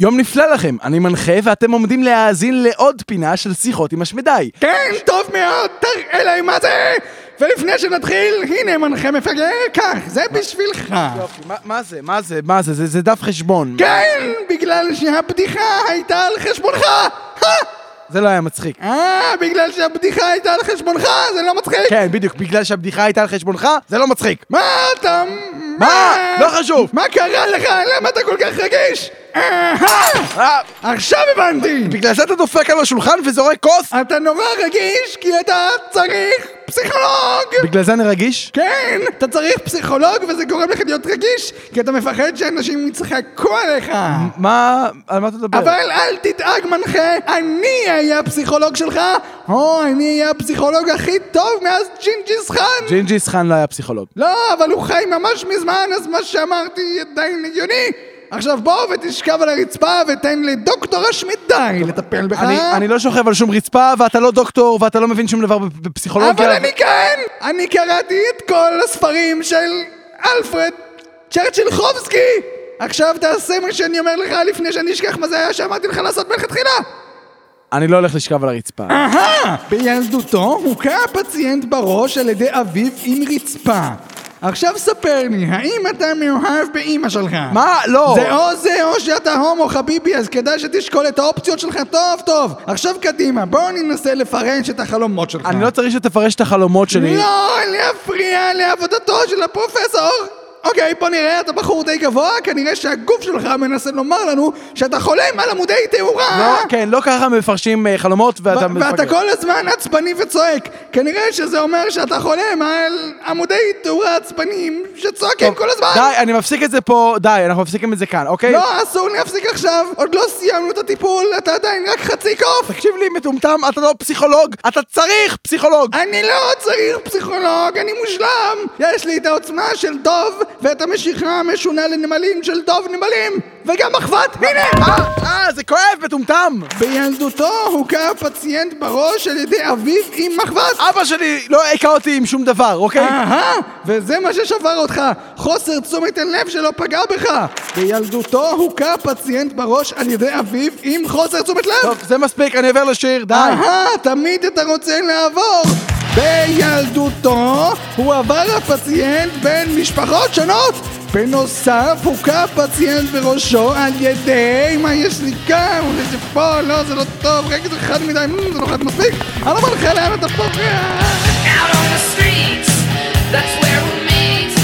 יום נפלא לכם, אני מנחה ואתם עומדים להאזין לעוד פינה של שיחות עם השמדי. כן, טוב מאוד, תראה להם מה זה! ולפני שנתחיל, הנה מנחה מפגר, קח, זה בשבילך. יופי, מה- מה זה? מה זה? מה זה? זה זה דף חשבון. כן, בגלל שהבדיחה הייתה על חשבונך! זה לא היה מצחיק. אה, בגלל שהבדיחה הייתה על חשבונך, זה לא מצחיק? כן, בדיוק, בגלל שהבדיחה הייתה על חשבונך, זה לא מצחיק. מה אתה... מה? לא חשוב. מה קרה לך? למה אתה כל כך רגיש? אהה! אה, עכשיו הבנתי! בגלל זה אתה דופק על השולחן וזורק כוס? אתה נורא רגיש כי אתה צריך פסיכולוג! בגלל זה אני רגיש? כן, אתה צריך פסיכולוג וזה גורם לך להיות רגיש כי אתה מפחד שאנשים יצחקו עליך מה... על מה אתה מדבר? אבל אל תדאג מנחה, אני אהיה הפסיכולוג שלך או אני אהיה הפסיכולוג הכי טוב מאז ג'ינג'יס חאן ג'ינג'יס חאן לא היה פסיכולוג. לא, אבל הוא חי ממש מזמן אז מה שאמרתי עדיין הגיוני עכשיו בוא ותשכב על הרצפה ותן לדוקטור השמידי לטפל בך אני, אני לא שוכב על שום רצפה, ואתה לא דוקטור, ואתה לא מבין שום דבר בפ- בפסיכולוגיה. אבל אני כן! אני קראתי את כל הספרים של אלפרד צ'רצ'ילחובסקי! עכשיו תעשה מה שאני אומר לך לפני שאני אשכח מה זה היה שאמרתי לך לעשות מלכתחילה! אני לא הולך לשכב על הרצפה. אהה! בילדותו הוכה הפציינט בראש על ידי אביו עם רצפה. עכשיו ספר לי, האם אתה מאוהב באימא שלך? מה? לא. זה או זה או שאתה הומו חביבי, אז כדאי שתשקול את האופציות שלך טוב טוב. עכשיו קדימה, בואו ננסה לפרש את החלומות שלך. אני לא צריך שתפרש את החלומות שלי. לא להפריע לעבודתו של הפרופסור! אוקיי, בוא נראה, אתה בחור די גבוה, כנראה שהגוף שלך מנסה לומר לנו שאתה חולם על עמודי תאורה! לא, כן, לא ככה מפרשים אה, חלומות ואתה ו- ואתה. כל הזמן עצבני וצועק. כנראה שזה אומר שאתה חולם על עמודי תאורה עצבניים שצועקים כל הזמן! די, אני מפסיק את זה פה, די, אנחנו מפסיקים את זה כאן, אוקיי? לא, אסור להפסיק עכשיו! עוד לא סיימנו את הטיפול, אתה עדיין רק חצי קוף! תקשיב לי, מטומטם, אתה לא פסיכולוג, אתה צריך פסיכולוג! אני לא צריך פסיכולוג, אני מושלם! יש לי את העוצמה של דוב ואת המשיכה המשונה לנמלים של דוב נמלים! וגם מחבת, הנה! אה, אה, זה כואב, מטומטם! בילדותו הוכה הפציינט בראש על ידי אביו עם מחבת! אבא שלי לא היכה אותי עם שום דבר, אוקיי? אהה, וזה מה ששבר אותך, חוסר תשומת הלב שלא פגע בך. בילדותו הוכה פציינט בראש על ידי אביו עם חוסר תשומת לב. טוב, זה מספיק, אני עובר לשיר, די. אהה, תמיד אתה רוצה לעבור. בילדותו הוא עבר הפציינט בין משפחות שונות. בנוסף, הוכה פציינט בראשו על ידי... מה יש לי כאן? זה פה, לא, זה לא טוב, רגע, זה חד מדי, זה לא חד מספיק. אני לא מנחה לאן אתה פורח. out on the streets. That's where we meet.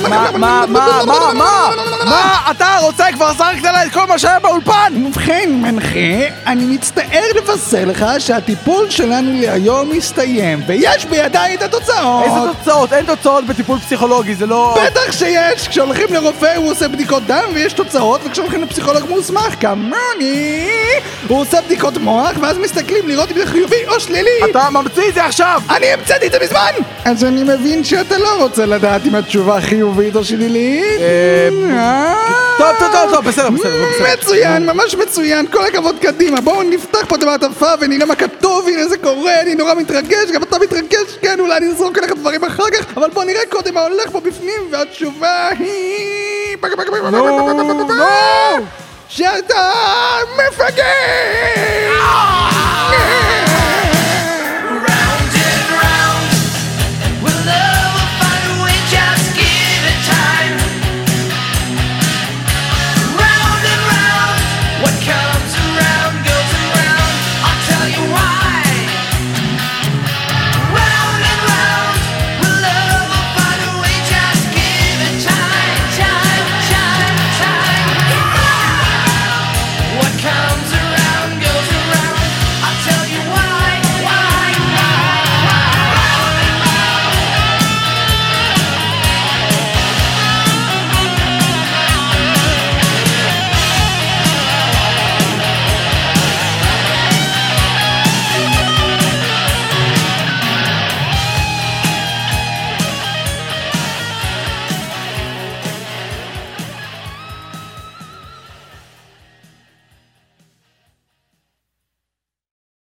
מנחם, מה, מנחם, מה, מה, מה? אתה רוצה? כבר זרקת עליי את כל מה שהיה באולפן! ובכן, מנחה, אני מצטער לבשר לך שהטיפול שלנו להיום הסתיים, ויש בידיי את התוצאות. איזה תוצאות? אין תוצאות בטיפול פסיכולוגי, זה לא... בטח שיש! כשהולכים לרופא הוא עושה בדיקות דם ויש תוצאות, וכשהולכים לפסיכולוג מוסמך, כמוני, הוא עושה בדיקות מוח, ואז מסתכלים לראות אם זה חיובי או שלילי. אתה ממציא את זה עכשיו! אני המצאתי את זה מזמן! אז אני מבין שאתה לא רוצה לדעת אם התשובה חיובית או שלילית? טוב, טוב, טוב, טוב, בסדר, בסדר, בסדר. מצוין, ממש מצוין, כל הכבוד קדימה. בואו נפתח פה את המעטפה ונראה מה כתוב, הנה זה קורה, אני נורא מתרגש, גם אתה מתרגש, כן, אולי אני אזרוק עליך דברים אחר כך, אבל בואו נראה קודם מה הולך פה בפנים, והתשובה היא... נו, נו! שאתה מפגר!